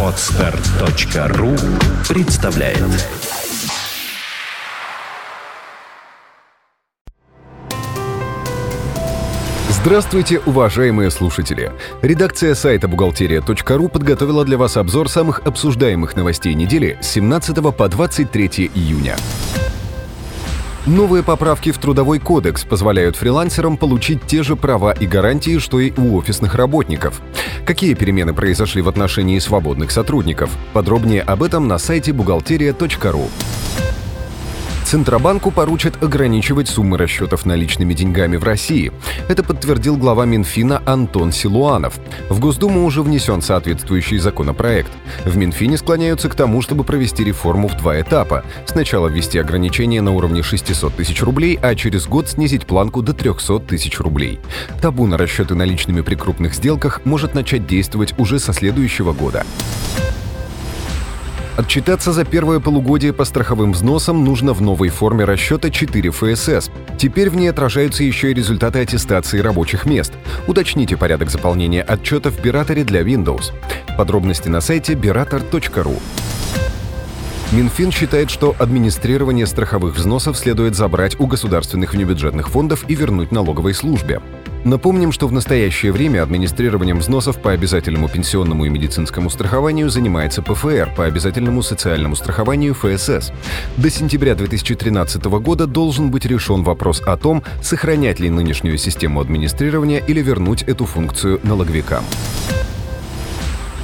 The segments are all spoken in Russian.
Отстар.ру представляет Здравствуйте, уважаемые слушатели! Редакция сайта «Бухгалтерия.ру» подготовила для вас обзор самых обсуждаемых новостей недели с 17 по 23 июня. Новые поправки в Трудовой кодекс позволяют фрилансерам получить те же права и гарантии, что и у офисных работников. Какие перемены произошли в отношении свободных сотрудников? Подробнее об этом на сайте бухгалтерия.ру. Центробанку поручат ограничивать суммы расчетов наличными деньгами в России. Это подтвердил глава Минфина Антон Силуанов. В Госдуму уже внесен соответствующий законопроект. В Минфине склоняются к тому, чтобы провести реформу в два этапа. Сначала ввести ограничения на уровне 600 тысяч рублей, а через год снизить планку до 300 тысяч рублей. Табу на расчеты наличными при крупных сделках может начать действовать уже со следующего года. Отчитаться за первое полугодие по страховым взносам нужно в новой форме расчета 4 ФСС. Теперь в ней отражаются еще и результаты аттестации рабочих мест. Уточните порядок заполнения отчета в Бираторе для Windows. Подробности на сайте birator.ru. Минфин считает, что администрирование страховых взносов следует забрать у государственных внебюджетных фондов и вернуть налоговой службе. Напомним, что в настоящее время администрированием взносов по обязательному пенсионному и медицинскому страхованию занимается ПФР по обязательному социальному страхованию ФСС. До сентября 2013 года должен быть решен вопрос о том, сохранять ли нынешнюю систему администрирования или вернуть эту функцию налоговикам.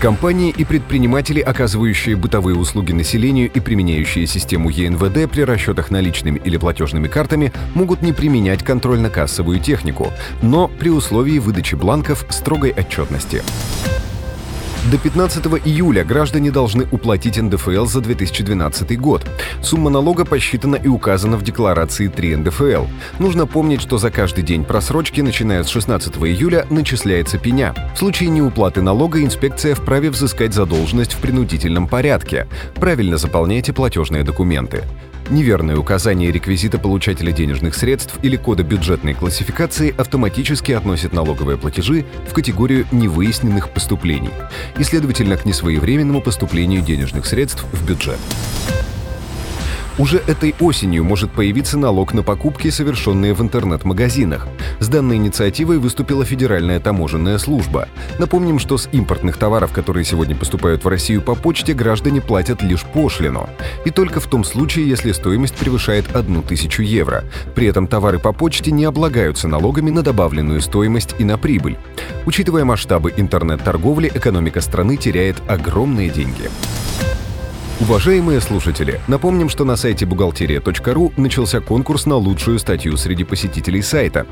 Компании и предприниматели, оказывающие бытовые услуги населению и применяющие систему ЕНВД при расчетах наличными или платежными картами, могут не применять контрольно-кассовую технику, но при условии выдачи бланков строгой отчетности. До 15 июля граждане должны уплатить НДФЛ за 2012 год. Сумма налога посчитана и указана в декларации 3 НДФЛ. Нужно помнить, что за каждый день просрочки, начиная с 16 июля, начисляется пеня. В случае неуплаты налога инспекция вправе взыскать задолженность в принудительном порядке. Правильно заполняйте платежные документы. Неверное указание реквизита получателя денежных средств или кода бюджетной классификации автоматически относит налоговые платежи в категорию невыясненных поступлений и, следовательно, к несвоевременному поступлению денежных средств в бюджет. Уже этой осенью может появиться налог на покупки, совершенные в интернет-магазинах. С данной инициативой выступила Федеральная таможенная служба. Напомним, что с импортных товаров, которые сегодня поступают в Россию по почте, граждане платят лишь пошлину. И только в том случае, если стоимость превышает 1000 евро. При этом товары по почте не облагаются налогами на добавленную стоимость и на прибыль. Учитывая масштабы интернет-торговли, экономика страны теряет огромные деньги. Уважаемые слушатели, напомним, что на сайте бухгалтерия.ру начался конкурс на лучшую статью среди посетителей сайта.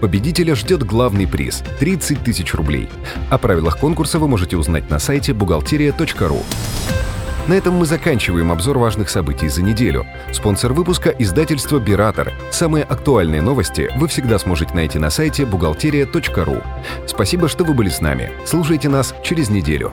Победителя ждет главный приз – 30 тысяч рублей. О правилах конкурса вы можете узнать на сайте бухгалтерия.ру. На этом мы заканчиваем обзор важных событий за неделю. Спонсор выпуска – издательство «Биратор». Самые актуальные новости вы всегда сможете найти на сайте бухгалтерия.ру. Спасибо, что вы были с нами. Слушайте нас через неделю.